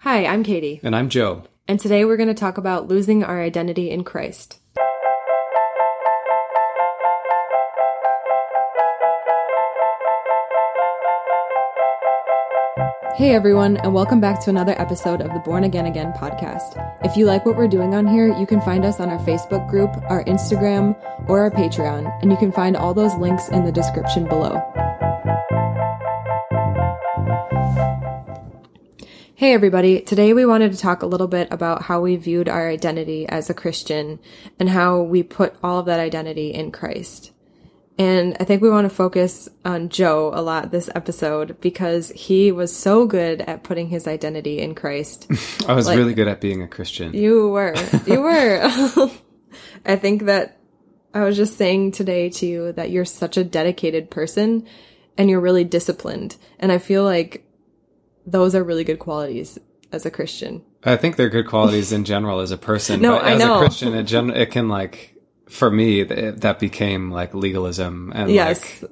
Hi, I'm Katie, And I'm Joe. and today we're going to talk about losing our identity in Christ. Hey everyone, and welcome back to another episode of the Born Again Again podcast. If you like what we're doing on here, you can find us on our Facebook group, our Instagram, or our Patreon, and you can find all those links in the description below. Hey everybody, today we wanted to talk a little bit about how we viewed our identity as a Christian and how we put all of that identity in Christ. And I think we want to focus on Joe a lot this episode because he was so good at putting his identity in Christ. I was Like- really good at being a Christian. You were. You were. I think that I was just saying today to you that you're such a dedicated person and you're really disciplined. And I feel like those are really good qualities as a Christian. I think they're good qualities in general as a person. No, but I as know. a Christian, it, gen- it can like, for me, th- that became like legalism and Yes. like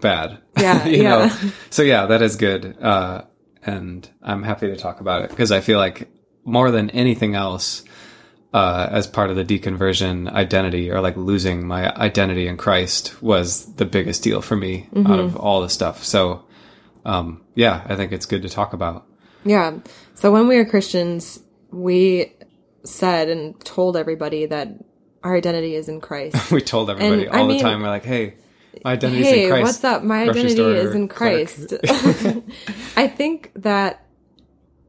bad. Yeah, you yeah. know? So yeah, that is good. Uh, and I'm happy to talk about it because I feel like more than anything else, uh, as part of the deconversion identity or like losing my identity in Christ was the biggest deal for me Mm-hmm. out of all the stuff. So, um, yeah, I think it's good to talk about. Yeah. So when we were Christians, we said and told everybody that our identity is in Christ. we told everybody And, I all mean- the time. We're like, hey, my identity's hey, in Christ. what's up? My identity is in. Christ. I think that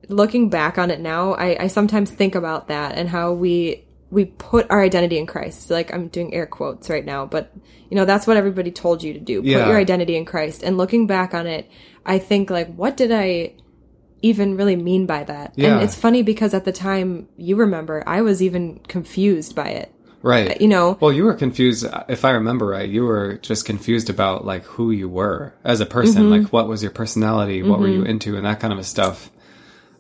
looking back on it now, I, I sometimes think about that and how we we put our identity in Christ. Like I'm doing air quotes right now, but you know that's what everybody told you to do. Put Yeah. your identity in Christ. And looking back on it, I think like, what did I even really mean by that? Yeah. And it's funny because at the time, you remember, I was even confused by it. right. You know, Well, you were confused. If I remember right, you were just confused about like who you were as a person. Mm-hmm. Like, what was your personality? What were you into, and that kind of stuff.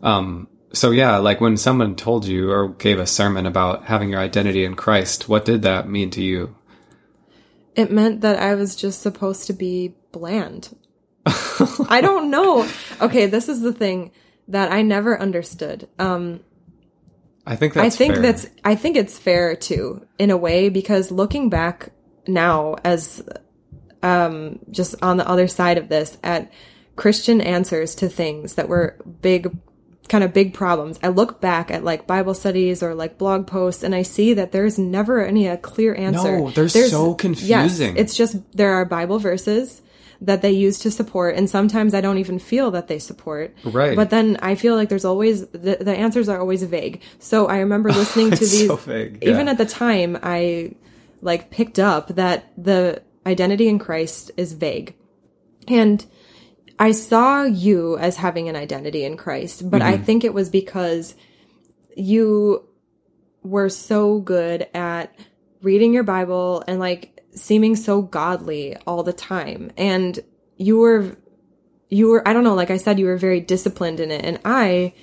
Um. So yeah, like when someone told you or gave a sermon about having your identity in Christ, what did that mean to you? it meant that I was just supposed to be bland. I don't know. Okay, this is the thing that I never understood. Um, I think that's. I think fair. that's I think it's fair too, in a way, because looking back now as um, just on the other side of this at Christian answers to things that were big kind of big problems. I look back at like Bible studies or like blog posts and I see that there's never any a clear answer. No, they're so confusing. Yes, it's just there are Bible verses that they use to support and sometimes I don't even feel that they support. Right. But then I feel like there's always the, the answers are always vague. So I remember listening to these so vague, even at the time I like picked up that the identity in Christ is vague. And I saw you as having an identity in Christ, but Mm-hmm. I think it was because you were so good at reading your Bible and like seeming so godly all the time. And you were, you were, I don't know, like I said, you were very disciplined in it. And I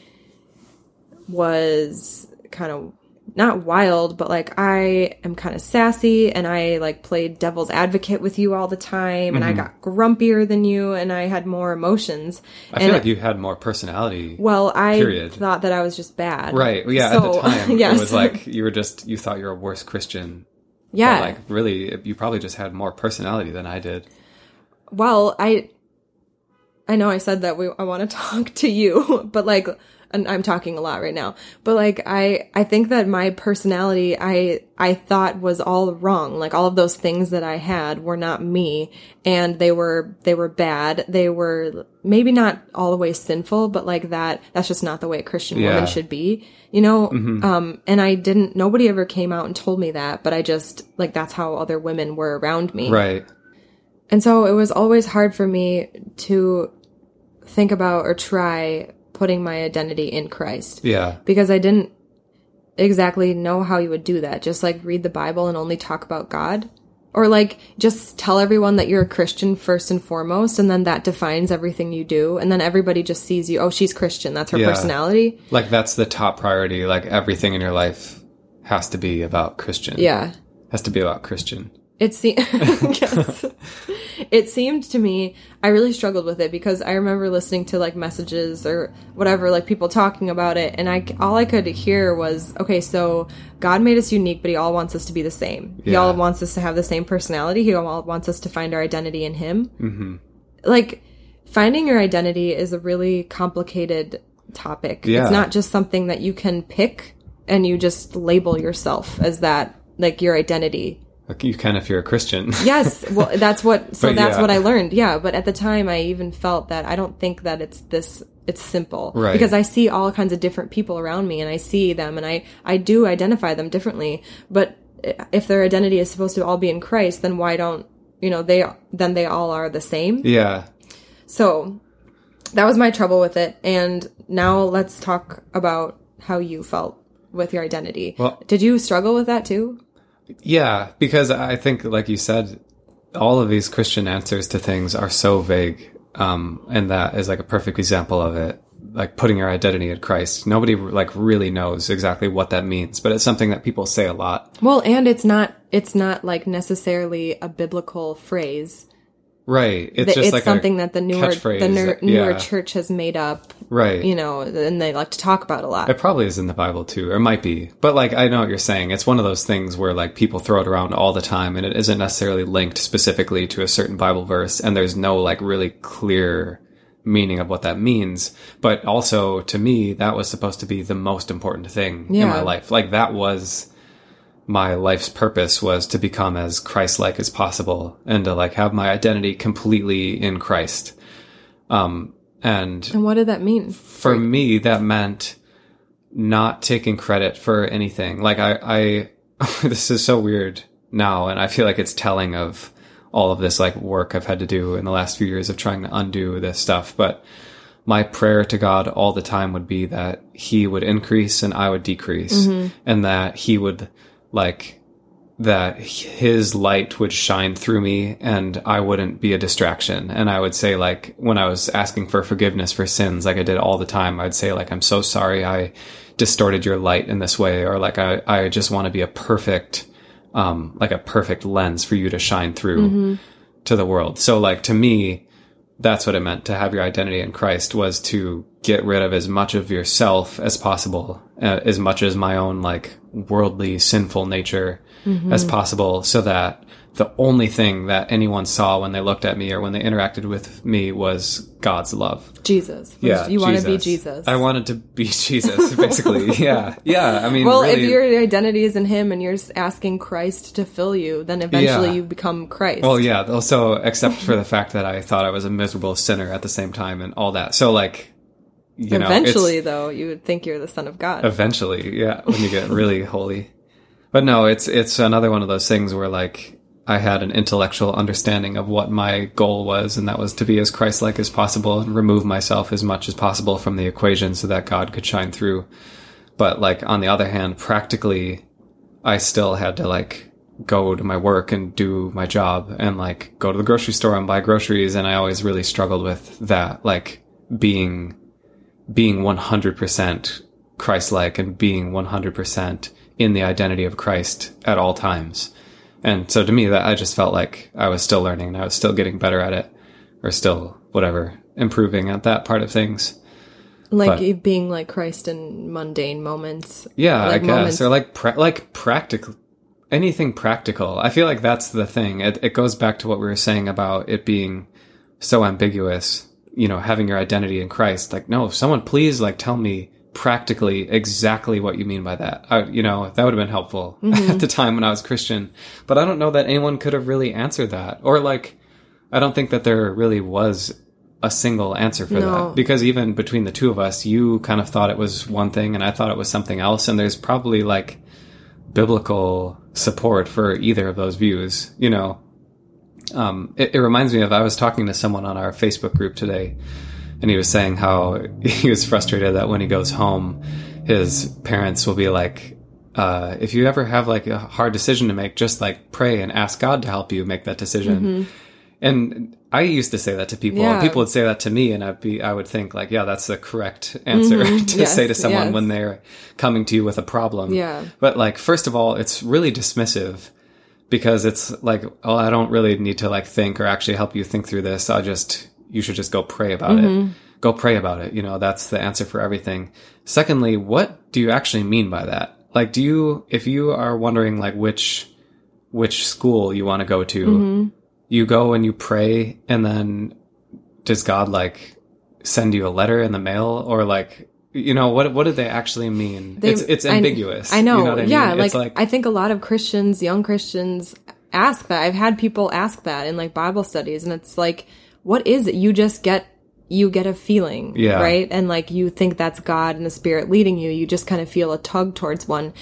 was kind of not wild, but like I am kind of sassy and I like played devil's advocate with you all the time and I mm-hmm. got grumpier than you and I had more emotions. I and feel like you had more personality. well, I Period. thought that I was just bad. Right. Yeah. at the time, yes. it was like you were just you thought you were a worse Christian. yeah. Like really, you probably just had more personality than I did. well, I I know I said that we I want to talk to you, but like and I'm talking a lot right now. But like I I think that my personality I I thought was all wrong. Like all of those things that I had were not me and they were they were bad. They were maybe not all the way sinful, but like that that's just not the way a Christian Yeah. woman should be. You know, um and I didn't nobody ever came out and told me that, but I just like that's how other women were around me. Right. And so it was always hard for me to think about or try putting my identity in Christ Yeah. because I didn't exactly know how you would do that. Just like read the Bible and only talk about God. Or like just tell everyone that you're a Christian first and foremost, and then that defines everything you do. And then everybody just sees you, oh, she's Christian. That's her Yeah. personality. Like that's the top priority. Like everything in your life has to be about Christian. Yeah. Has to be about Christian. It seems yes. it seemed to me I really struggled with it because I remember listening to like messages or whatever, like people talking about it, and I all I could hear was, okay, so God made us unique, but He all wants us to be the same. He all wants us to have the same personality. He all wants us to find our identity in Him. Mm-hmm. Like finding your identity is a really complicated topic. Yeah. It's not just something that you can pick and you just label yourself as that, like your identity. Like you can if you're a Christian. Yes, well, that's what. So But that's yeah. what I learned. Yeah, but at the time, I even felt that I don't think that it's this. It's simple Right. because I see all kinds of different people around me, and I see them, and I I do identify them differently. But if their identity is supposed to all be in Christ, then why don't you know they then they all are the same? yeah. So that was my trouble with it. And now let's talk about how you felt with your identity. Well- Did you struggle with that too? Yeah, because I think, like you said, all of these Christian answers to things are so vague, um, and that is like a perfect example of it. Like putting your identity in Christ. Nobody like really knows exactly what that means, but it's something that people say a lot. Well, and it's not it's not like necessarily a biblical phrase. Right. It's just it's like something that the newer the ner- newer Yeah. church has made up, Right. you know, and they like to talk about a lot. It probably is in the Bible too, or it might be. But like, I know what you're saying. It's one of those things where like people throw it around all the time, and it isn't necessarily linked specifically to a certain Bible verse, and there's no like really clear meaning of what that means. But also, to me, that was supposed to be the most important thing in my life. Like that was my life's purpose was to become as Christ-like as possible, and to like have my identity completely in Christ. Um, and and what did that mean? for me that meant not taking credit for anything. Like i i this is so weird now and i feel like it's telling of all of this like work i've had to do in the last few years of trying to undo this stuff. But my prayer to god all the time would be that he would increase and i would decrease mm-hmm. and that he would like that his light would shine through me and I wouldn't be a distraction. And I would say like when I was asking for forgiveness for sins, like I did all the time, I'd say like, I'm so sorry I distorted your light in this way. Or like, I, I just want to be a perfect, um, like a perfect lens for you to shine through to the world. So like to me, that's what it meant to have your identity in Christ was to get rid of as much of yourself as possible, uh, as much as my own like worldly sinful nature mm-hmm. as possible so that the only thing that anyone saw when they looked at me or when they interacted with me was God's love. Jesus. Yeah. You want to be Jesus. I wanted to be Jesus, basically. yeah. Yeah. I mean, well, really, if your identity is in him and you're asking Christ to fill you, then eventually Yeah. you become Christ. Well, yeah. Also, except for the fact that I thought I was a miserable sinner at the same time and all that. So, like, you know, eventually though, you would think you're the son of God. Eventually, yeah, when you get really holy. But no, it's it's another one of those things where like I had an intellectual understanding of what my goal was, and that was to be as Christ-like as possible and remove myself as much as possible from the equation so that God could shine through. But like on the other hand, practically, I still had to like go to my work and do my job and like go to the grocery store and buy groceries, and I always really struggled with that, like being being 100% Christ-like and being 100% in the identity of Christ at all times. And so to me that I just felt like I was still learning and I was still getting better at it or still whatever improving at that part of things. like but- being like Christ in mundane moments. Yeah, Like I guess moments- or like pra- like practical anything practical. I feel like that's the thing. It it goes back to what we were saying about it being so ambiguous, you know, having your identity in Christ. Like no, someone please like tell me practically exactly what you mean by that. I, you know, that would have been helpful mm-hmm. at the time when I was Christian. But I don't know that anyone could have really answered that. Or like I don't think that there really was a single answer for No. that because even between the two of us, you kind of thought it was one thing and I thought it was something else. And there's probably like biblical support for either of those views, you know. Um, it, it reminds me of I was talking to someone on our Facebook group today, and he was saying how he was frustrated that when he goes home, his parents will be like, uh, "If you ever have like a hard decision to make, just like pray and ask God to help you make that decision." And I used to say that to people. and Mm-hmm. Yeah. People would say that to me, and I'd be, I would think like, "Yeah, that's the correct answer to Mm-hmm. Yes, say to someone yes. when they're coming to you with a problem." Yeah. But like, first of all, it's really dismissive because it's like, oh, I don't really need to like think or actually help you think through this. I just, you should just go pray about it. Mm-hmm. Go pray about it. You know, that's the answer for everything. Secondly, what do you actually mean by that? Like, do you, if you are wondering like which, which school you want to go to, mm-hmm. you go and you pray and then does God like send you a letter in the mail or like, you know, what, what do they actually mean? They- it's, it's ambiguous. I, know. You what I yeah, mean? like, like, I think a lot of Christians, young Christians, ask that. I've had people ask that in like Bible studies, and it's like, what is it? You just get you get a feeling, Yeah. right? And like you think that's God and the Spirit leading you. You just kind of feel a tug towards one.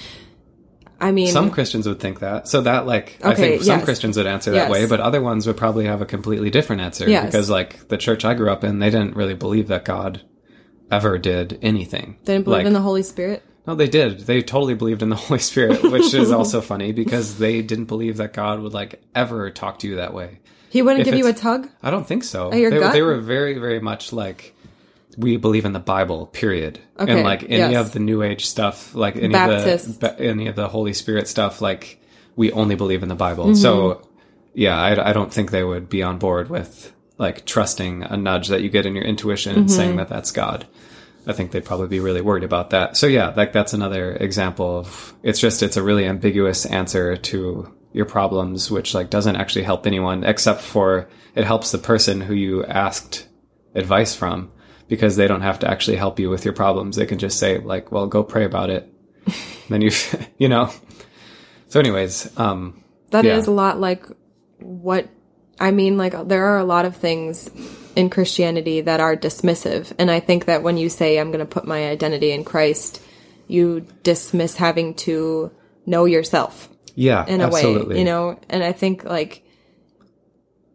I mean, Some Christians would think that. So that like I think some yes. Christians would answer that Yes. way, but other ones would probably have a completely different answer Yes. because like the church I grew up in, they didn't really believe that God ever did anything. they didn't believe Like, in the Holy Spirit. No, they did. They totally believed in the Holy Spirit, which is also funny because they didn't believe that God would like ever talk to you that way. He wouldn't If give you a tug. I don't think so. your they, they were very, very much like we believe in the Bible. Period. Okay, And like any yes. of the New Age stuff, like any Baptist. of the any of the Holy Spirit stuff, like we only believe in the Bible. Mm-hmm. So yeah, I, I don't think they would be on board with like trusting a nudge that you get in your intuition and Mm-hmm. saying that that's God. I think they'd probably be really worried about that. So yeah, like that's another example of it's just it's a really ambiguous answer to your problems, which like doesn't actually help anyone except for it helps the person who you asked advice from because they don't have to actually help you with your problems. They can just say like, well, go pray about it. then you, you know. So anyways, um, That is Yeah. a lot like what I mean. Like there are a lot of things in Christianity that are dismissive, and I think that when you say I'm going to put my identity in Christ, you dismiss having to know yourself yeah, in a absolutely. way, you know. And I think like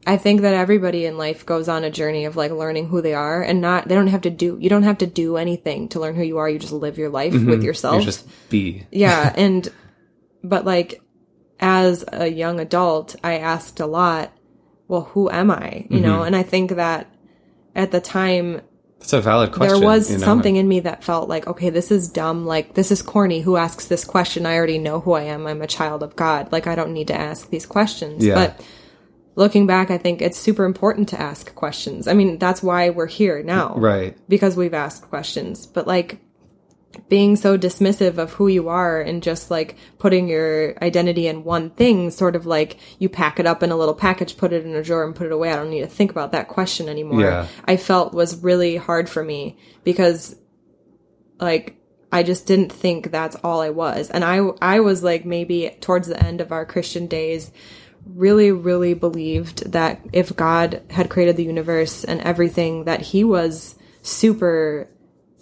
I think that everybody in life goes on a journey of like learning who they are, and not they don't have to do you don't have to do anything to learn who you are. You just live your life with yourself. Mm-hmm. You just be. Yeah, and but like as a young adult, I asked a lot, well, who am I? You Mm-hmm. know, and I think that at the time It's a valid question. there was you know? something in me that felt like, okay, this is dumb, like this is corny. Who asks this question? I already know who I am. I'm a child of God. Like I don't need to ask these questions. Yeah. But looking back, I think it's super important to ask questions. I mean, that's why we're here now Right. because we've asked questions. But like being so dismissive of who you are and just like putting your identity in one thing, sort of like you pack it up in a little package, put it in a drawer and put it away. I don't need to think about that question anymore. Yeah. I felt was really hard for me because like I just didn't think that's all I was. And I I was like maybe towards the end of our Christian days really really believed that if God had created the universe and everything that he was super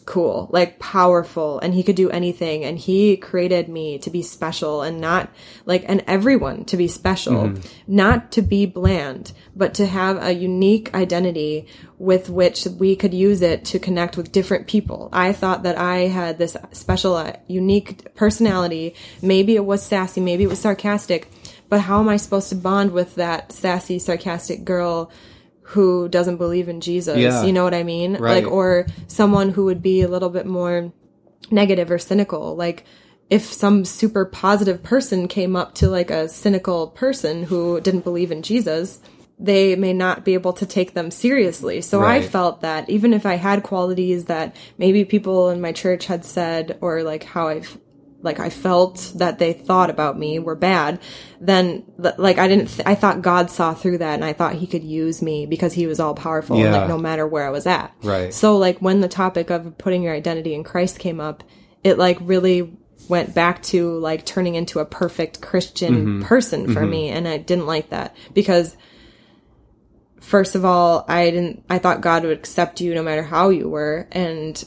cool, like powerful, and he could do anything. And he created me to be special and not like, and everyone to be special, not to be bland, but to have a unique identity with which we could use it to connect with different people. I thought that I had this special, uh, unique personality. Maybe it was sassy, maybe it was sarcastic, but how am I supposed to bond with that sassy, sarcastic girl? Who doesn't believe in Jesus? Yeah. You know what I mean? Right. Like, or someone who would be a little bit more negative or cynical. Like, if some super positive person came up to like a cynical person who didn't believe in Jesus, they may not be able to take them seriously. So I felt that even if I had qualities that maybe people in my church had said, or like how I've like I felt that they thought about me were bad, then like I didn't, th- I thought God saw through that and I thought he could use me because he was all powerful Yeah. like no matter where I was at. Right. So like when the topic of putting your identity in Christ came up, it like really went back to like turning into a perfect Christian Mm-hmm. person for me and I didn't like that because first of all, I didn't I thought God would accept you no matter how you were and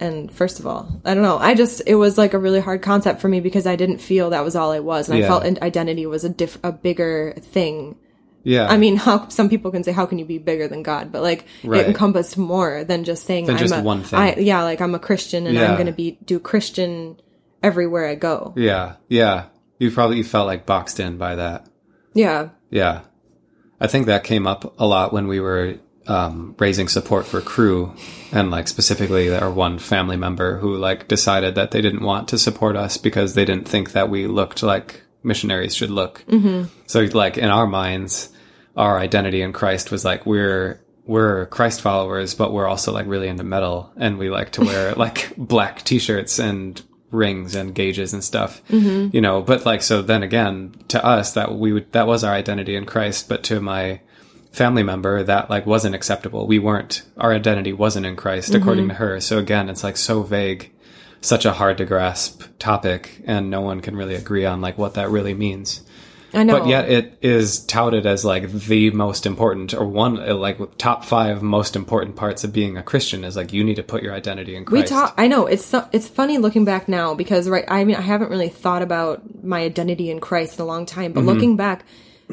and first of all, I don't know. I just it was like a really hard concept for me because I didn't feel that was all I was, and Yeah. I felt identity was a diff- a bigger thing. Yeah. I mean, how some people can say, "How can you be bigger than God?" But like, Right. it encompassed more than just saying, Than "I'm just a, one thing. I, yeah, like I'm a Christian and Yeah. I'm going to be do Christian everywhere I go. yeah. Yeah. You probably you felt like boxed in by that. Yeah, Yeah. I think that came up a lot when we were um, raising support for Cru and like specifically our one family member who like decided that they didn't want to support us because they didn't think that we looked like missionaries should look. Mm-hmm. So like in our minds, our identity in Christ was like we're we're Christ followers, but we're also like really into metal and we like to wear like black t-shirts and rings and gauges and stuff, mm-hmm. you know, but like, so then again, to us, that we would, that was our identity in Christ, but to my family member, that like wasn't acceptable. We weren't, our identity wasn't in Christ mm-hmm. according to her. So again, it's like so vague, such a hard to grasp topic, and no one can really agree on like what that really means. I know. But yet it is touted as like the most important or one like top five most important parts of being a Christian is like you need to put your identity in Christ. We talk. I know it's so, it's funny looking back now because right. I mean, I haven't really thought about my identity in Christ in a long time, but mm-hmm. looking back.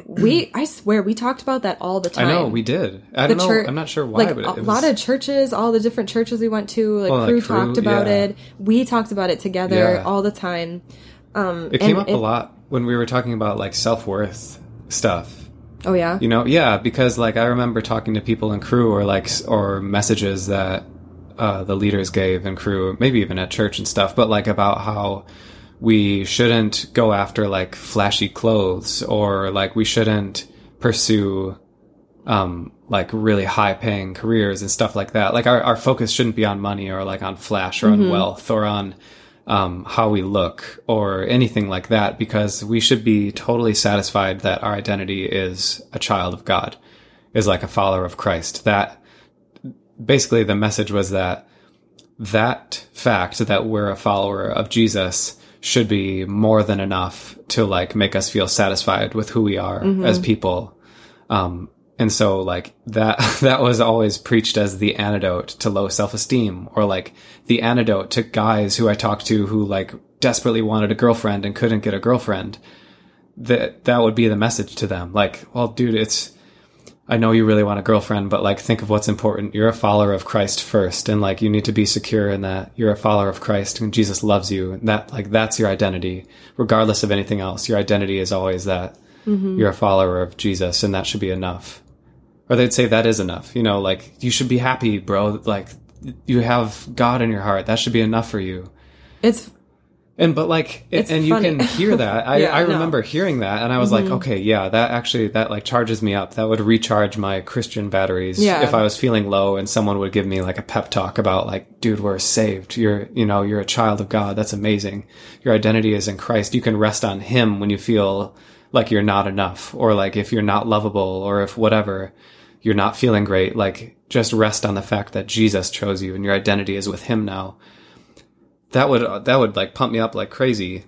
We, I swear, we talked about that all the time. I know we did. I don't know. I'm not sure why, like, but a was... lot of churches, all the different churches we went to, like, oh, Cru, like Cru talked about yeah. it. We talked about it together yeah. all the time. Um, it came up it, a lot when we were talking about like self worth stuff. Oh yeah. You know, yeah, because like I remember talking to people in Cru or like or messages that uh, the leaders gave in Cru, maybe even at church and stuff, but like about how we shouldn't go after like flashy clothes or like we shouldn't pursue um like really high paying careers and stuff like that. Like our, our focus shouldn't be on money or like on flash or mm-hmm. on wealth or on um, how we look or anything like that, because we should be totally satisfied that our identity is a child of God, is like a follower of Christ. That basically the message was that that fact that we're a follower of Jesus should be more than enough to like make us feel satisfied with who we are mm-hmm. as people. Um, and so like that, that was always preached as the antidote to low self-esteem or like the antidote to guys who I talked to who like desperately wanted a girlfriend and couldn't get a girlfriend. That, that would be the message to them. Like, well, dude, it's, I know you really want a girlfriend, but like think of what's important. You're a follower of Christ first, and like you need to be secure in that you're a follower of Christ and Jesus loves you. And that like that's your identity, regardless of anything else. Your identity is always that mm-hmm. you're a follower of Jesus, and that should be enough or they'd say that is enough. You know, like you should be happy, bro. Like you have God in your heart. That should be enough for you. It's and but like and funny. you can hear that. I, yeah, I remember no. hearing that and I was mm-hmm. like, okay, yeah, that actually that like charges me up. That would recharge my Christian batteries yeah. if I was feeling low and someone would give me like a pep talk about like, dude, we're saved. You're you know, you're a child of God. That's amazing. Your identity is in Christ. You can rest on him when you feel like you're not enough or like if you're not lovable or if whatever you're not feeling great, like just rest on the fact that Jesus chose you and your identity is with him now. That would that would like pump me up like crazy,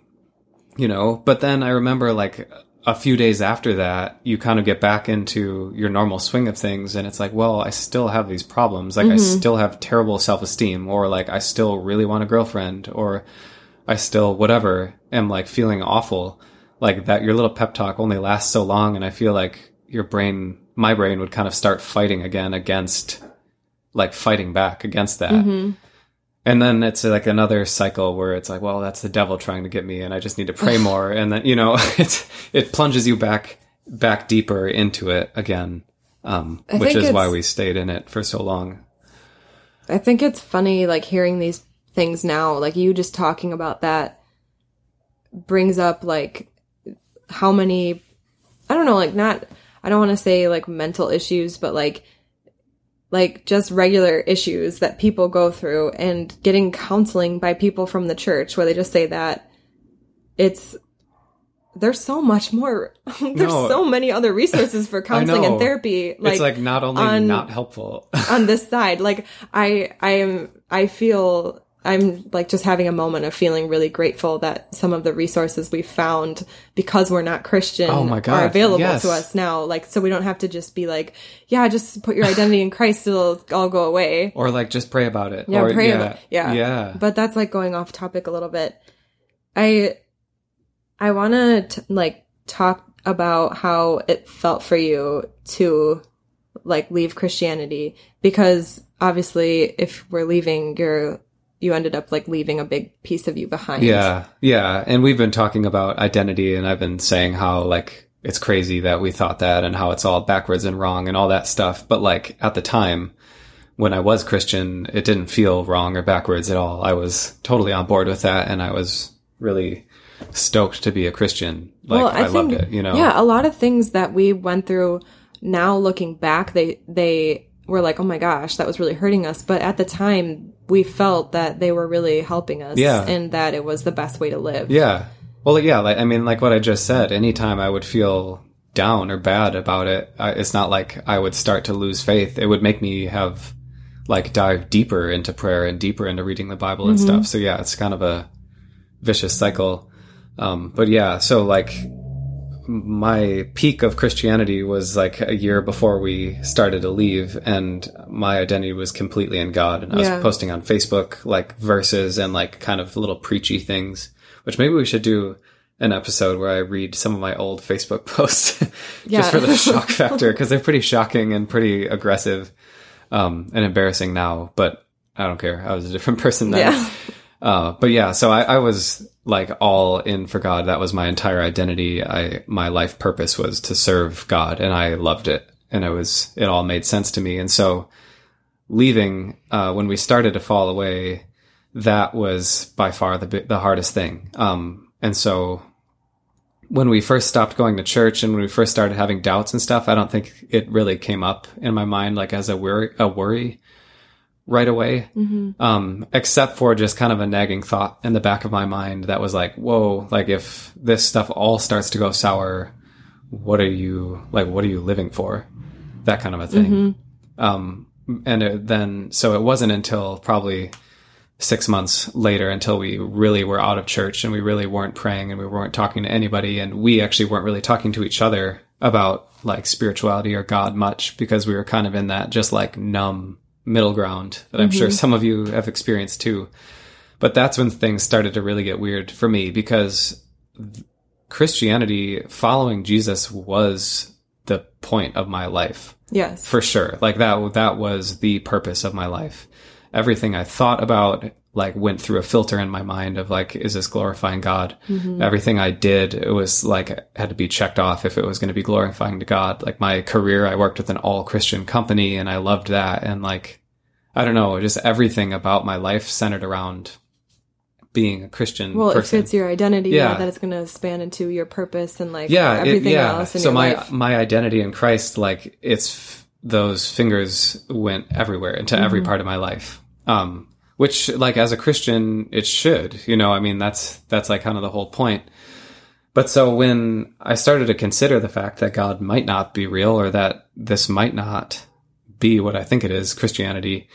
you know? But then I remember like a few days after that, you kind of get back into your normal swing of things and it's like, well, I still have these problems. Like mm-hmm. I still have terrible self-esteem or like I still really want a girlfriend or I still whatever am like feeling awful. Like that your little pep talk only lasts so long and I feel like your brain my brain would kind of start fighting again against like fighting back against that. Mm-hmm. And then it's like another cycle where it's like, well, that's the devil trying to get me and I just need to pray more. And then, you know, it's, it plunges you back, back deeper into it again. Um, which is why we stayed in it for so long. I think it's funny, like hearing these things now, like you just talking about that brings up like how many, I don't know, like not, I don't want to say like mental issues, but like like just regular issues that people go through and getting counseling by people from the church where they just say that it's there's so much more. There's no, so many other resources for counseling and therapy like it's like not only on, not helpful. on this side. Like i i am i feel I'm like just having a moment of feeling really grateful that some of the resources we found because we're not Christian oh my God, are available yes. to us now. Like, so we don't have to just be like, yeah, just put your identity in Christ, it'll all go away. Or like, just pray about it. Yeah, or, pray yeah, about Yeah. Yeah. But that's like going off topic a little bit. I, I want to like talk about how it felt for you to like leave Christianity because obviously if we're leaving your you ended up like leaving a big piece of you behind. Yeah. Yeah. And we've been talking about identity and I've been saying how like it's crazy that we thought that and how it's all backwards and wrong and all that stuff. But like at the time when I was Christian, it didn't feel wrong or backwards at all. I was totally on board with that and I was really stoked to be a Christian. Like well, I, I, loved think, it, you know. Yeah, a lot of things that we went through now looking back, they they were like, "Oh my gosh, that was really hurting us." But at the time, we felt that they were really helping us Yeah. and that it was the best way to live. Yeah. Well, yeah. Like, I mean, like what I just said. Anytime I would feel down or bad about it, I, it's not like I would start to lose faith. It would make me have like dive deeper into prayer and deeper into reading the Bible and stuff. So yeah, it's kind of a vicious cycle. Um, but yeah, so like my peak of Christianity was like a year before we started to leave, and my identity was completely in God. And I was posting on Facebook like verses and like kind of little preachy things, which maybe we should do an episode where I read some of my old Facebook posts just for the shock factor because they're pretty shocking and pretty aggressive um, and embarrassing now. But I don't care. I was a different person then. Yeah. Uh, but yeah, so I, I was like all in for God. That was my entire identity. I my life purpose was to serve God, and I loved it, and it was it all made sense to me. And so, leaving uh, when we started to fall away, that was by far the the hardest thing. Um, and so, when we first stopped going to church and when we first started having doubts and stuff, I don't think it really came up in my mind like as a worry a worry right away um, except for just kind of a nagging thought in the back of my mind that was like, whoa, like if this stuff all starts to go sour, what are you, like, what are you living for? That kind of a thing. Um, and it, then, so it wasn't until probably six months later until we really were out of church and we really weren't praying and we weren't talking to anybody and we actually weren't really talking to each other about like spirituality or God much because we were kind of in that just like numb middle ground that I'm sure mm-hmm. some of you have experienced too. But that's when things started to really get weird for me because Christianity, following Jesus was the point of my life Yes. for sure. Like that, that was the purpose of my life. Everything I thought about, like, went through a filter in my mind of like, is this glorifying God? Everything I did, it was like, had to be checked off if it was going to be glorifying to God. Like my career, I worked with an all Christian company and I loved that. And like, I don't know, just everything about my life centered around being a Christian well, person. if it's your identity, yeah, Yeah. that it's going to span into your purpose and like yeah, it- everything yeah. else in so my life. my identity in Christ, like it's f- those fingers went everywhere into every Mm-hmm. part of my life. Um, which like as a Christian, it should. You know, I mean, that's that's like kind of the whole point. But so when I started to consider the fact that God might not be real or that this might not be what I think it is, Christianity,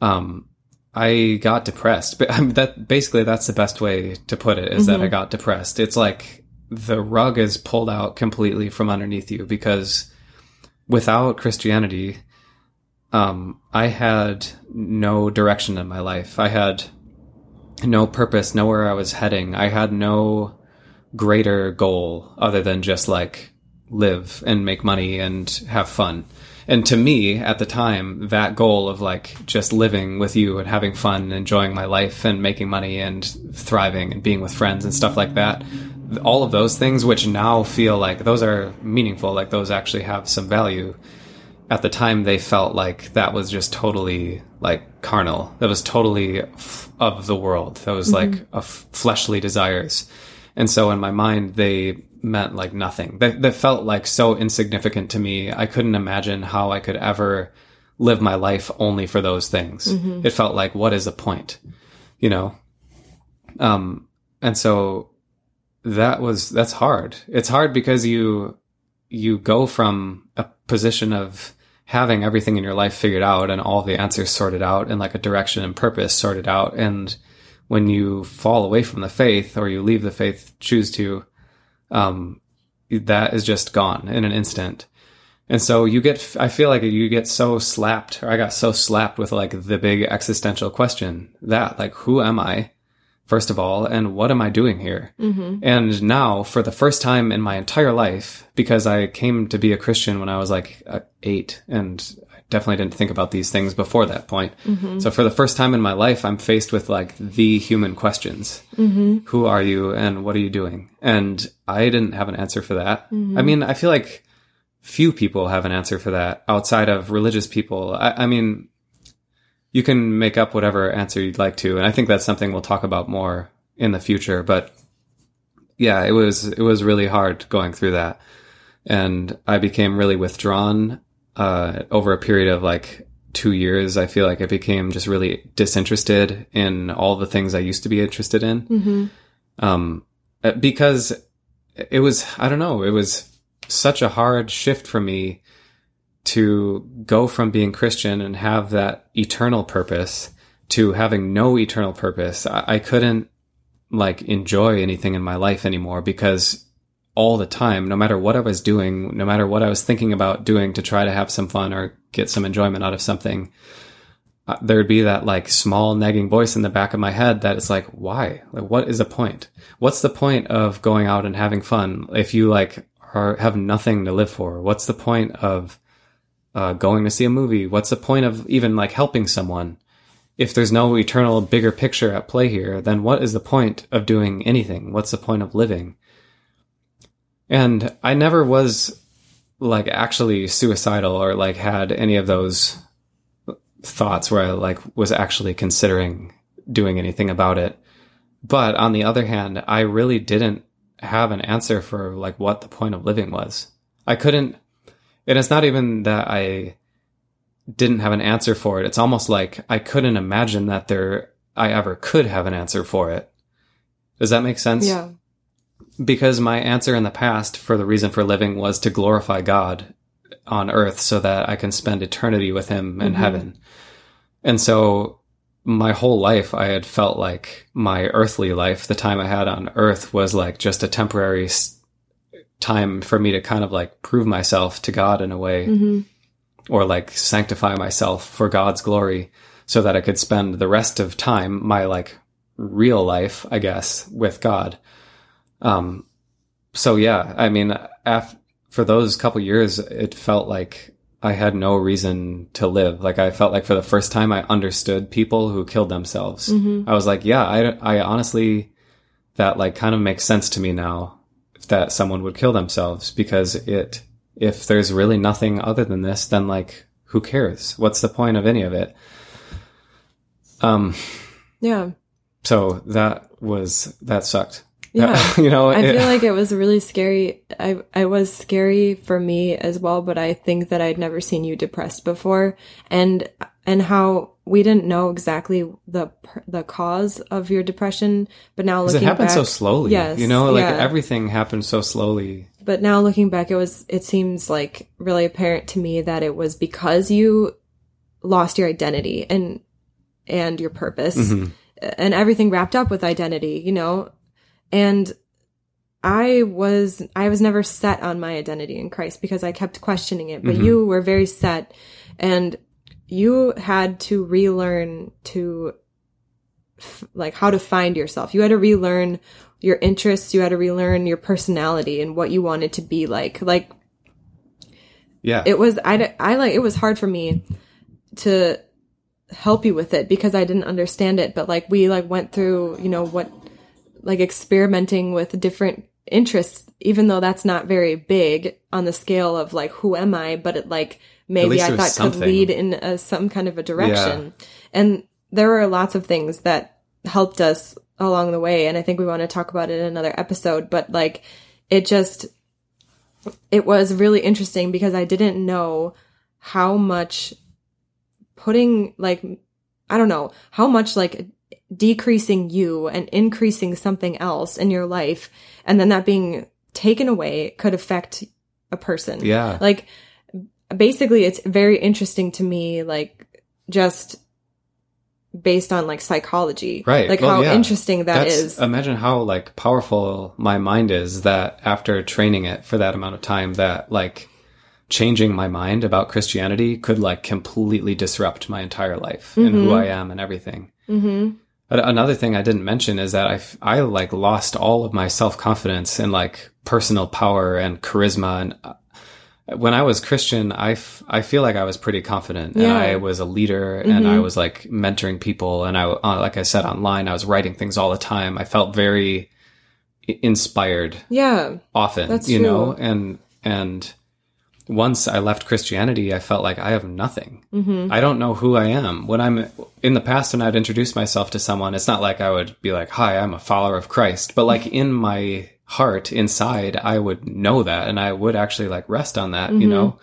um, I got depressed. But um, that basically that's the best way to put it is that I got depressed. It's like the rug is pulled out completely from underneath you because without Christianity, um, I had no direction in my life. I had no purpose, nowhere I was heading. I had no greater goal other than just like live and make money and have fun. And to me, at the time, that goal of like just living with you and having fun, enjoying my life and making money and thriving and being with friends and stuff like that, all of those things, which now feel like those are meaningful, like those actually have some value. At the time, they felt like that was just totally like carnal. That was totally f- of the world. That was like a f- fleshly desires. And so in my mind, they meant like nothing. They, they felt like so insignificant to me. I couldn't imagine how I could ever live my life only for those things. It felt like, what is the point? You know? Um, and so that was, that's hard. It's hard because you, you go from a position of having everything in your life figured out and all the answers sorted out and like a direction and purpose sorted out. And when you fall away from the faith or you leave the faith, choose to, um, that is just gone in an instant. And so you get, I feel like you get so slapped, or I got so slapped with like the big existential question that, like, who am I? First of all, and what am I doing here? Mm-hmm. And now, for the first time in my entire life, because I came to be a Christian when I was like uh, eight, and I definitely didn't think about these things before that point. Mm-hmm. So, for the first time in my life, I'm faced with like the human questions mm-hmm. Who are you, and what are you doing? And I didn't have an answer for that. I mean, I feel like few people have an answer for that outside of religious people. I, I mean, you can make up whatever answer you'd like to. And I think that's something we'll talk about more in the future. But yeah, it was it was really hard going through that, and I became really withdrawn uh, over a period of like two years. I feel like I became just really disinterested in all the things I used to be interested in, Mm-hmm. um, uh, because it was I don't know it was such a hard shift for me to go from being Christian and have that eternal purpose to having no eternal purpose. I, I couldn't like enjoy anything in my life anymore because all the time, no matter what I was doing, no matter what I was thinking about doing to try to have some fun or get some enjoyment out of something, uh, there'd be that like small nagging voice in the back of my head that is like, why? Like, what is the point? What's the point of going out and having fun if you like are have nothing to live for? What's the point of uh, going to see a movie? What's the point of even like helping someone? If there's no eternal bigger picture at play here, then what is the point of doing anything? What's the point of living? And I never was like actually suicidal or like had any of those thoughts where I like was actually considering doing anything about it. But on the other hand, I really didn't have an answer for like what the point of living was. I couldn't and it's not even that I didn't have an answer for it. It's almost like I couldn't imagine that there I ever could have an answer for it. Does that make sense? Yeah. Because my answer in the past for the reason for living was to glorify God on earth so that I can spend eternity with him in Mhm. heaven. And so my whole life I had felt like my earthly life, the time I had on earth was like just a temporary s- time for me to kind of like prove myself to God in a way Mm-hmm. or like sanctify myself for God's glory so that I could spend the rest of time, my like real life, I guess, with God. Um, so yeah, I mean, af- for those couple years, it felt like I had no reason to live. Like I felt like for the first time I understood people who killed themselves. Mm-hmm. I was like, yeah, I, I honestly, that like kind of makes sense to me now that someone would kill themselves because it, if there's really nothing other than this, then like, who cares? What's the point of any of it? Um, Yeah. so that was, that sucked. Yeah. you know, I it- feel like it was really scary. I I was scary for me as well, but I think that I'd never seen you depressed before, and and how we didn't know exactly the the cause of your depression, but now 'cause it happened back, so slowly. Yes, you know, like yeah. everything happened so slowly. but now looking back, it was it seems like really apparent to me that it was because you lost your identity and and your purpose Mhm. and everything wrapped up with identity, you know. And I was I was never set on my identity in Christ because I kept questioning it, but Mhm. you were very set and you had to relearn to f- like how to find yourself. You had to relearn your interests, you had to relearn your personality and what you wanted to be like. Like Yeah. it was I, I like it was hard for me to help you with it because I didn't understand it but like we like went through you know what like experimenting with different interests even though that's not very big on the scale of like who am I but it like maybe I thought was could something. lead in a, some kind of a direction and there were lots of things that helped us along the way and I think we want to talk about it in another episode but like it just it was really interesting because I didn't know how much putting like I don't know how much like decreasing you and increasing something else in your life and then that being taken away could affect a person. yeah. Like basically it's very interesting to me like just based on like psychology. Right. Like Well, how yeah. interesting that That's- is. Imagine how like powerful my mind is that after training it for that amount of time that like changing my mind about Christianity could like completely disrupt my entire life and who Mhm. I am and everything. mhm. But Another thing I didn't mention is that I, I like lost all of my self confidence and like personal power and charisma. And uh, when I was Christian, I, f- I feel like I was pretty confident and I was a leader and Mhm. I was like mentoring people. And I, uh, like I said online, I was writing things all the time. I felt very inspired Yeah. often, That's you true. know, and, and once I left Christianity, I felt like I have nothing. Mhm. I don't know who I am. When I'm in the past, when I'd introduce myself to someone, it's not like I would be like, "Hi, I'm a follower of Christ," but like in my heart inside, I would know that and I would actually like rest on that, you mm-hmm. know?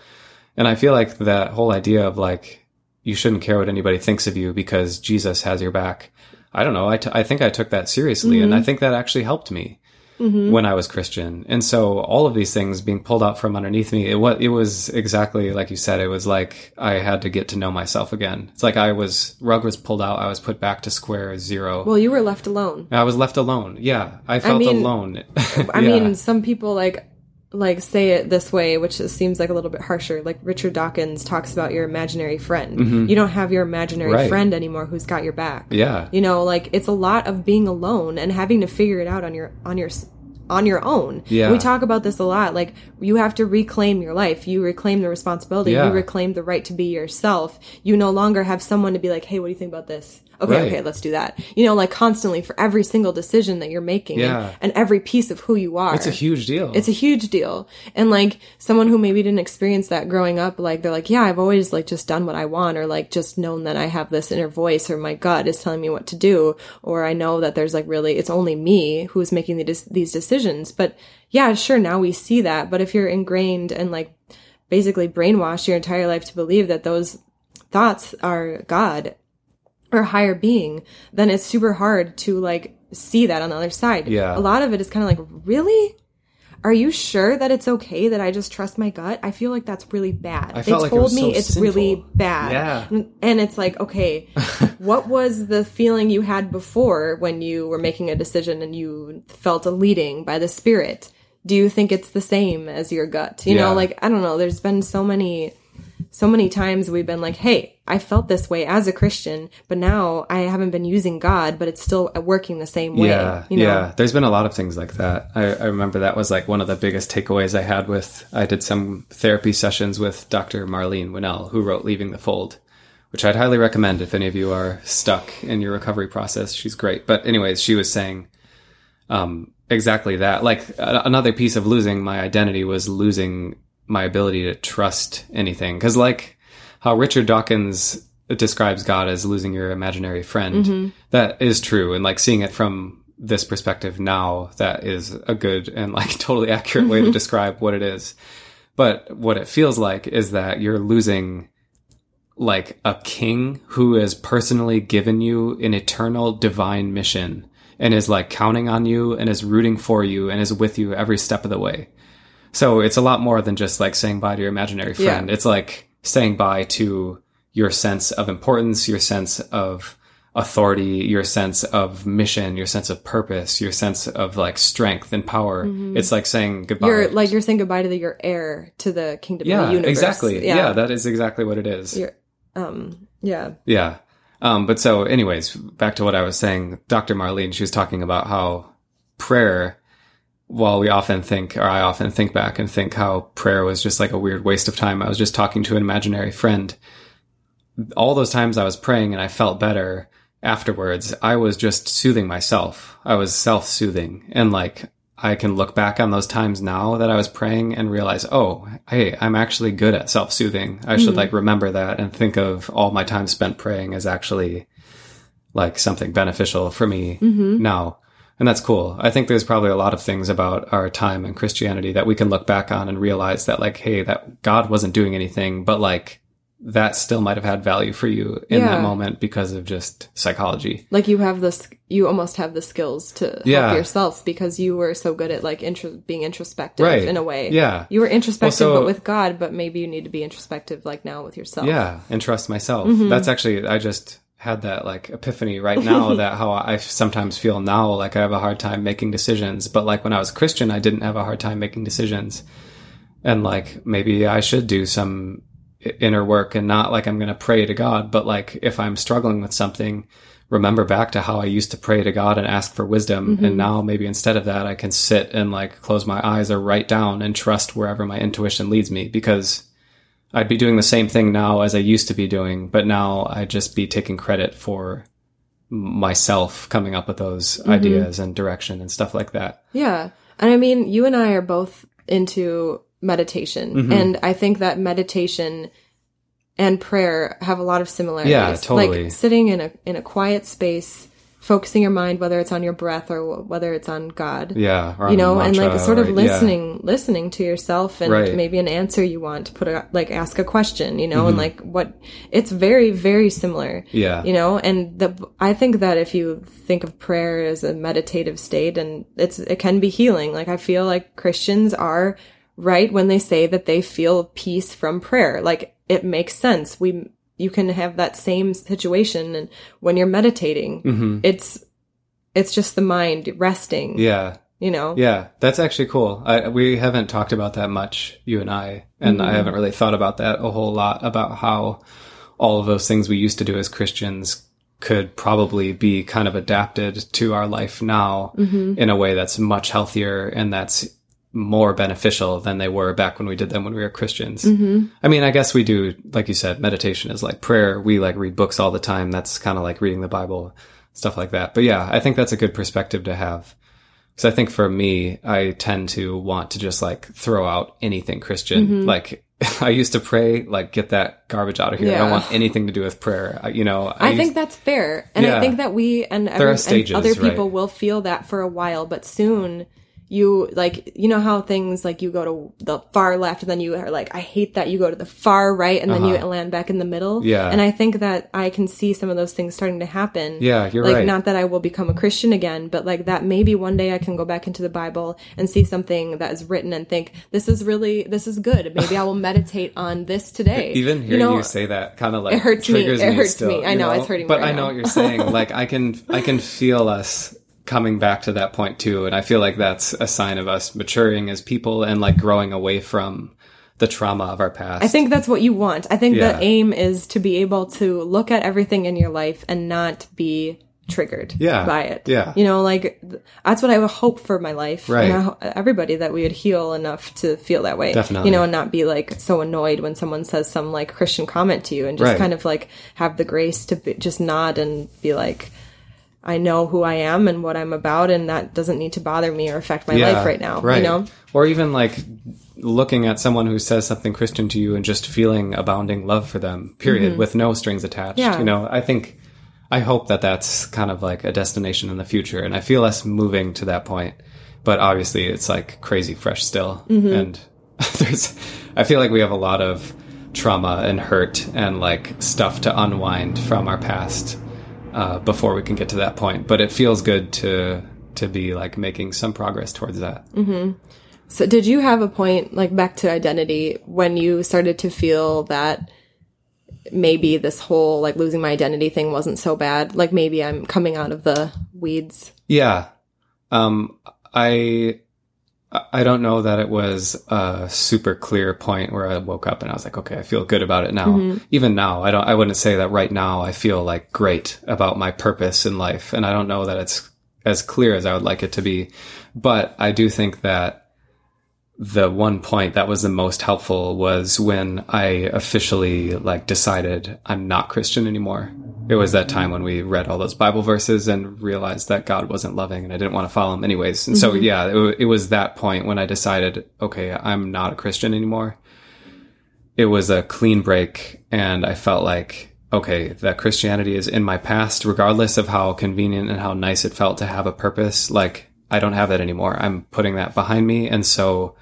And I feel like that whole idea of like, you shouldn't care what anybody thinks of you because Jesus has your back. I don't know. I, t- I think I took that seriously and I mm-hmm. think that actually helped me Mm-hmm. when I was Christian. And so all of these things being pulled out from underneath me, it was, it was exactly like you said, it was like I had to get to know myself again. It's like I was, rug was pulled out. I was put back to square zero. Well, you were left alone. I was left alone. Yeah. I felt mean- alone. I Yeah. mean, some people like like say it this way, which seems like a little bit harsher. Like Richard Dawkins talks about your imaginary friend. You don't have your imaginary Mm-hmm. Right. friend anymore who's got your back. yeah. You know, like it's a lot of being alone and having to figure it out on your on your on your own. Yeah. We talk about this a lot. Like you have to reclaim your life. You reclaim the responsibility. Yeah. You reclaim the right to be yourself. You no longer have someone to be like, "Hey, what do you think about this?" Okay, Right. okay, let's do that. You know, like constantly for every single decision that you're making Yeah. and, and every piece of who you are. It's a huge deal. It's a huge deal. And like someone who maybe didn't experience that growing up, like they're like, yeah, I've always like just done what I want or like just known that I have this inner voice or my gut is telling me what to do. Or I know that there's like really, it's only me who's making the, these decisions. But yeah, sure. Now we see that. But if you're ingrained and like basically brainwashed your entire life to believe that those thoughts are God or higher being, then it's super hard to like see that on the other side. Yeah. A lot of it is kind of like, really? Are you sure that it's okay that I just trust my gut? I feel like that's really bad. I they felt like it told me so it's really bad. Yeah. And- And it's like, okay, what was the feeling you had before when you were making a decision and you felt a leading by the spirit? Do you think it's the same as your gut? You Yeah. know, like I don't know, there's been so many so many times we've been like, hey, I felt this way as a Christian, but now I haven't been using God, but it's still working the same way. Yeah, you know? yeah. There's been a lot of things like that. I, I remember that was like one of the biggest takeaways I had with. I did some therapy sessions with Dr. Marlene Winell, who wrote "Leaving the Fold," which I'd highly recommend if any of you are stuck in your recovery process. She's great. But anyways, she was saying um, exactly that. Like another piece of losing my identity was losing my ability to trust anything. Because like how Richard Dawkins describes God as losing your imaginary friend, mm-hmm. that is true. And like seeing it from this perspective now, that is a good and like totally accurate way to mm-hmm. describe what it is. But what it feels like is that you're losing like a king who has personally given you an eternal divine mission and is like counting on you and is rooting for you and is with you every step of the way. So it's a lot more than just like saying bye to your imaginary friend. Yeah. It's like saying bye to your sense of importance, your sense of authority, your sense of mission, your sense of purpose, your sense of like strength and power. It's like saying goodbye. You're like you're saying goodbye to the, your heir to the kingdom of yeah, the universe. exactly. Yeah. that is exactly what it is. You're, um, yeah. Yeah. Um, but so, anyways, back to what I was saying. Dr. Marlene, she was talking about how prayer, while we often think, or I often think back and think how prayer was just like a weird waste of time. I was just talking to an imaginary friend. All those times I was praying and I felt better afterwards, I was just soothing myself. I was self soothing. And like, I can look back on those times now that I was praying and realize, oh, hey, I'm actually good at self soothing. I should like mm-hmm. remember that and think of all my time spent praying as actually like something beneficial for me mm-hmm. now. And that's cool. I think there's probably a lot of things about our time in Christianity that we can look back on and realize that like, hey, that God wasn't doing anything, but like that still might have had value for you in Yeah. that moment because of just psychology. Like you have this, you almost have the skills to help yourself because you were so good at like intro, being introspective Right. in a way. Yeah. You were introspective, Well, so- but with God, but maybe you need to be introspective like now with yourself. Yeah, and trust myself. Mm-hmm. That's actually I just had that like epiphany right now that how I sometimes feel now like I have a hard time making decisions, but like when I was Christian I didn't have a hard time making decisions. And like maybe I should do some inner work and not like I'm going to pray to God, but like if I'm struggling with something, remember back to how I used to pray to God and ask for wisdom. And mm-hmm. now maybe instead of that, I can sit and like close my eyes or write down and trust wherever my intuition leads me because I'd be doing the same thing now as I used to be doing, but now I'd just be taking credit for myself coming up with those ideas and direction and stuff like that. Yeah. And I mean, you and I are both into meditation. Mm-hmm. And I think that meditation and prayer have a lot of similarities. Yeah, totally. Like sitting in a in a quiet space focusing your mind whether it's on your breath or whether it's on God. Yeah. You know, and like sort of or- yeah. listening, listening to yourself and Right. maybe an answer you want to put a, like ask a question, you know, Mm-hmm. and like what it's very, very similar. Yeah. You know, and the, I think that if you think of prayer as a meditative state and it's, it can be healing. Like I feel like Christians are right when they say that they feel peace from prayer. Like it makes sense. We, you can have that same situation and when you're meditating, Mhm. it's, it's just the mind resting, Yeah. you know? Yeah, that's actually cool. I, we haven't talked about that much, you and I, and Mm-hmm. I haven't really thought about that a whole lot about how all of those things we used to do as Christians could probably be kind of adapted to our life now Mm-hmm. in a way that's much healthier and that's more beneficial than they were back when we did them when we were Christians. Mm-hmm. I mean, I guess we do, like you said, meditation is like prayer. We like read books all the time. That's kind of like reading the Bible, stuff like that. But yeah, I think that's a good perspective to have. Because I think for me, I tend to want to just like throw out anything Christian. Mm-hmm. Like I used to pray, like get that garbage out of here. I don't want anything to do with prayer. I, you know, I, used- think that's fair, and Yeah. I think that we and, every, and other people right. will feel that for a while, but soon you like you know how things like you go to the far left and then you are like I hate that you go to the far right and then you land back in the middle. Uh-huh. Yeah. and I think that I can see some of those things starting to happen. Yeah, you're like right. not that I will become a Christian again, but like that maybe one day I can go back into the Bible and see something that is written and think this is really this is good. Maybe I will meditate on this today. Even hearing you, know, say that kind of like It hurts me. It hurts still, me. I you know, it's hurting me But right I know now. what you're saying. like I can I can feel us coming back to that point too, and I feel like that's a sign of us maturing as people and like growing away from the trauma of our past. I think that's what you want. I think Yeah. the aim is to be able to look at everything in your life and not be triggered Yeah. by it. Yeah. You know, like that's what I would hope for my life. Right. And I everybody that we would heal enough to feel that way. Definitely. You know, and not be like so annoyed when someone says some like Christian comment to you and just Right. kind of like have the grace to be, just nod and be like, I know who I am and what I'm about, and that doesn't need to bother me or affect my life right now. Right. You know? Or even like looking at someone who says something Christian to you and just feeling abounding love for them, period, with no strings attached. Mm-hmm. Yeah. You know, I think, I hope that that's kind of like a destination in the future. And I feel us moving to that point. But obviously, it's like crazy fresh still. Mm-hmm. And there's, I feel like we have a lot of trauma and hurt and like stuff to unwind from our past uh, before we can get to that point. But it feels good to to be like making some progress towards that. Mm-hmm. So did you have a point like back to identity when you started to feel that maybe this whole like losing my identity thing wasn't so bad? Like maybe I'm coming out of the weeds. Yeah. Um, I, I don't know that it was a super clear point where I woke up and I was like, okay, I feel good about it now. Mm-hmm. Even now, I don't, I wouldn't say that right now I feel like great about my purpose in life. And I don't know that it's as clear as I would like it to be. But I do think that the one point that was the most helpful was when I officially like decided I'm not Christian anymore. It was that time when we read all those Bible verses and realized that God wasn't loving and I didn't want to follow him anyways. And so, mm-hmm. yeah, it, it was that point when I decided, okay, I'm not a Christian anymore. It was a clean break and I felt like, okay, that Christianity is in my past, regardless of how convenient and how nice it felt to have a purpose. Like, I don't have that anymore. I'm putting that behind me. And so,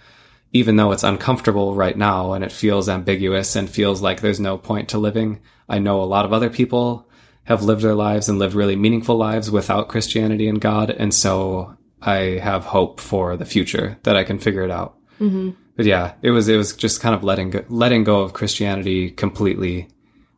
even though it's uncomfortable right now and it feels ambiguous and feels like there's no point to living, I know a lot of other people have lived their lives and lived really meaningful lives without Christianity and God. And so I have hope for the future that I can figure it out. Mm-hmm. But yeah, it was, it was just kind of letting go, letting go of Christianity completely.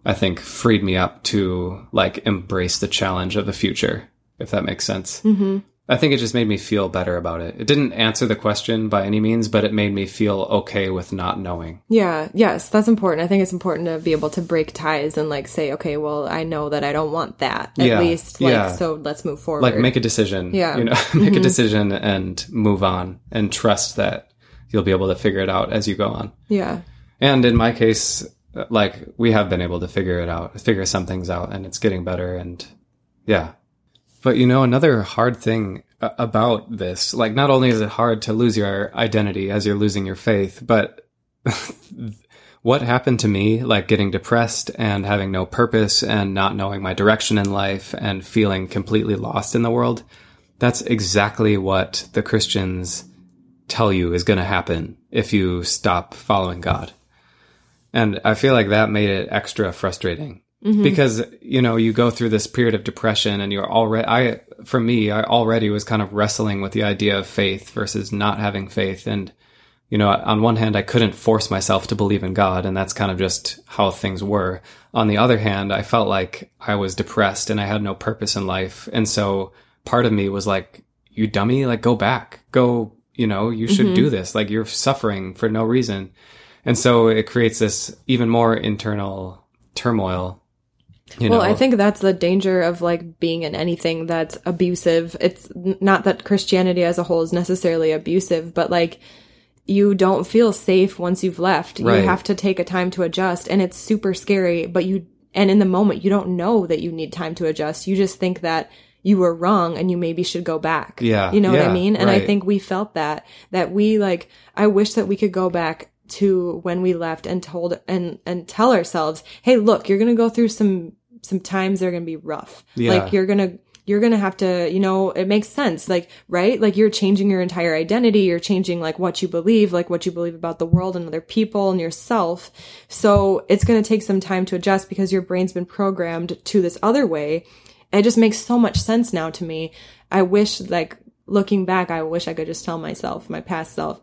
I think freed me up to like embrace the challenge of the future, if that makes sense. Mm-hmm. I think it just made me feel better about it. It didn't answer the question by any means, but it made me feel okay with not knowing. Yeah, yes, that's important. I think it's important to be able to break ties and like say, okay, well, I know that I don't want that. At Yeah, least like yeah. so let's move forward. Like make a decision. Yeah. You know, make a mm-hmm. decision and move on and trust that you'll be able to figure it out as you go on. yeah. And in my case, like we have been able to figure it out, figure some things out and it's getting better and yeah. But you know, another hard thing uh, about this, like not only is it hard to lose your identity as you're losing your faith, but what happened to me, like getting depressed and having no purpose and not knowing my direction in life and feeling completely lost in the world, that's exactly what the Christians tell you is going to happen if you stop following God. And I feel like that made it extra frustrating mm-hmm. because, you know, you go through this period of depression and you're already, I, for me, I already was kind of wrestling with the idea of faith versus not having faith. And, you know, on one hand, I couldn't force myself to believe in God, and that's kind of just how things were. On the other hand, I felt like I was depressed and I had no purpose in life. And so part of me was like, you dummy, like go back, go, you know, you should mm-hmm. do this. Like you're suffering for no reason. And so it creates this even more internal turmoil. You well, know? I think that's the danger of like being in anything that's abusive. It's not that Christianity as a whole is necessarily abusive, but like, you don't feel safe once you've left. Right. You have to take a time to adjust and it's super scary, but you, and in the moment, you don't know that you need time to adjust. You just think that you were wrong and you maybe should go back. Yeah. You know yeah, what I mean? And right. I think we felt that, that we like, I wish that we could go back to when we left and told and, and tell ourselves, Hey, look, you're going to go through some, some times that are going to be rough. Yeah. Like you're going to, you're going to have to, you know, it makes sense. Like, right? Like you're changing your entire identity. You're changing like what you believe, like what you believe about the world and other people and yourself. So it's going to take some time to adjust because your brain's been programmed to this other way. It just makes so much sense now to me. I wish like looking back, I wish I could just tell myself, my past self,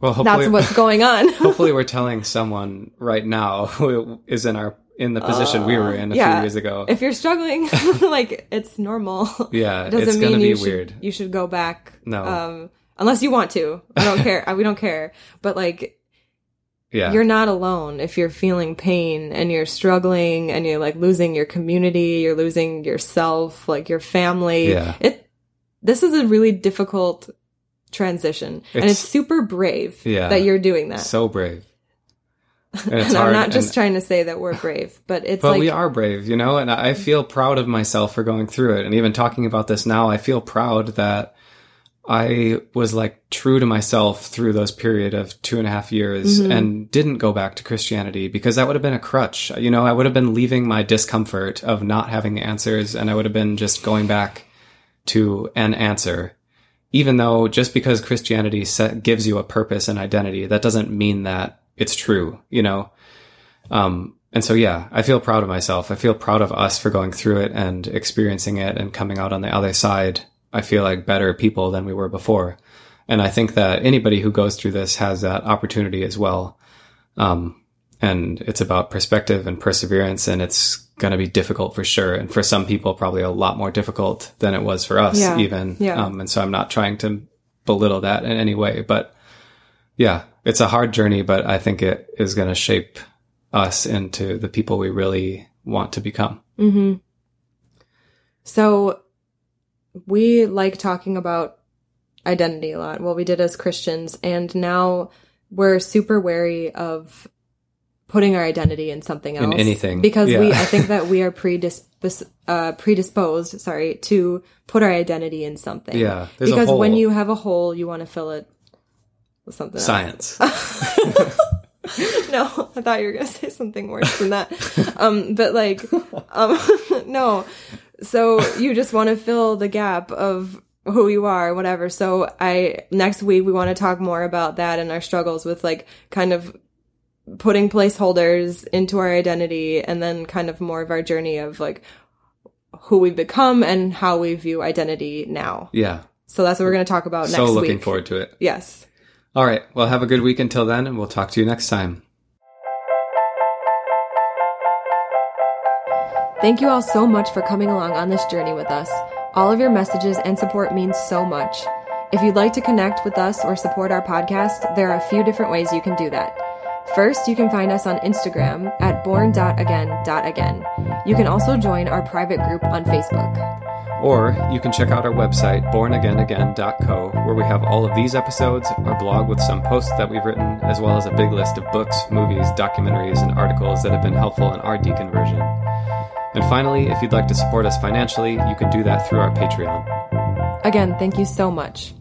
well, that's what's going on. hopefully, we're telling someone right now who is in our in the position uh, we were in a yeah. few years ago. If you're struggling, like it's normal. Yeah, it doesn't mean you should, weird. You should go back. No, um, unless you want to. I don't care. we don't care. But like, yeah, you're not alone if you're feeling pain and you're struggling and you're like losing your community, you're losing yourself, like your family. Yeah, it. This is a really difficult transition, it's, and it's super brave. Yeah, that you're doing that. So brave. I'm not just and, trying to say that we're brave, but it's but like, we are brave, you know, and I feel proud of myself for going through it. And even talking about this now, I feel proud that I was like true to myself through those period of two and a half years mm-hmm. and didn't go back to Christianity because that would have been a crutch. You know, I would have been leaving my discomfort of not having answers and I would have been just going back to an answer. Even though just because Christianity set, gives you a purpose and identity, that doesn't mean that it's true, you know? Um, and so, yeah, I feel proud of myself. I feel proud of us for going through it and experiencing it and coming out on the other side. I feel like better people than we were before. And I think that anybody who goes through this has that opportunity as well. Um, and it's about perspective and perseverance and it's going to be difficult for sure. And for some people, probably a lot more difficult than it was for us yeah. even. Yeah. Um, and so I'm not trying to belittle that in any way, but yeah, it's a hard journey, but I think it is going to shape us into the people we really want to become. Mm-hmm. So we like talking about identity a lot. Well, we did as Christians, and now we're super wary of putting our identity in something else. In anything. Because yeah. we, I think that we are predisposed, uh, predisposed, sorry, to put our identity in something. Yeah. Because when you have a hole, you want to fill it something Science. no, I thought you were gonna say something worse than that. Um, but like, um, no. So you just want to fill the gap of who you are, whatever. So I next week we want to talk more about that and our struggles with like kind of putting placeholders into our identity and then kind of more of our journey of like who we've become and how we view identity now. Yeah. So that's what we're going to talk about so next week. So looking forward to it. Yes. All right. Well, have a good week until then, and we'll talk to you next time. Thank you all so much for coming along on this journey with us. All of your messages and support means so much. If you'd like to connect with us or support our podcast, there are a few different ways you can do that. First, you can find us on Instagram at born.again.again. You can also join our private group on Facebook. Or you can check out our website, bornagainagain.co, where we have all of these episodes, our blog with some posts that we've written, as well as a big list of books, movies, documentaries, and articles that have been helpful in our deconversion. And finally, if you'd like to support us financially, you can do that through our Patreon. Again, thank you so much.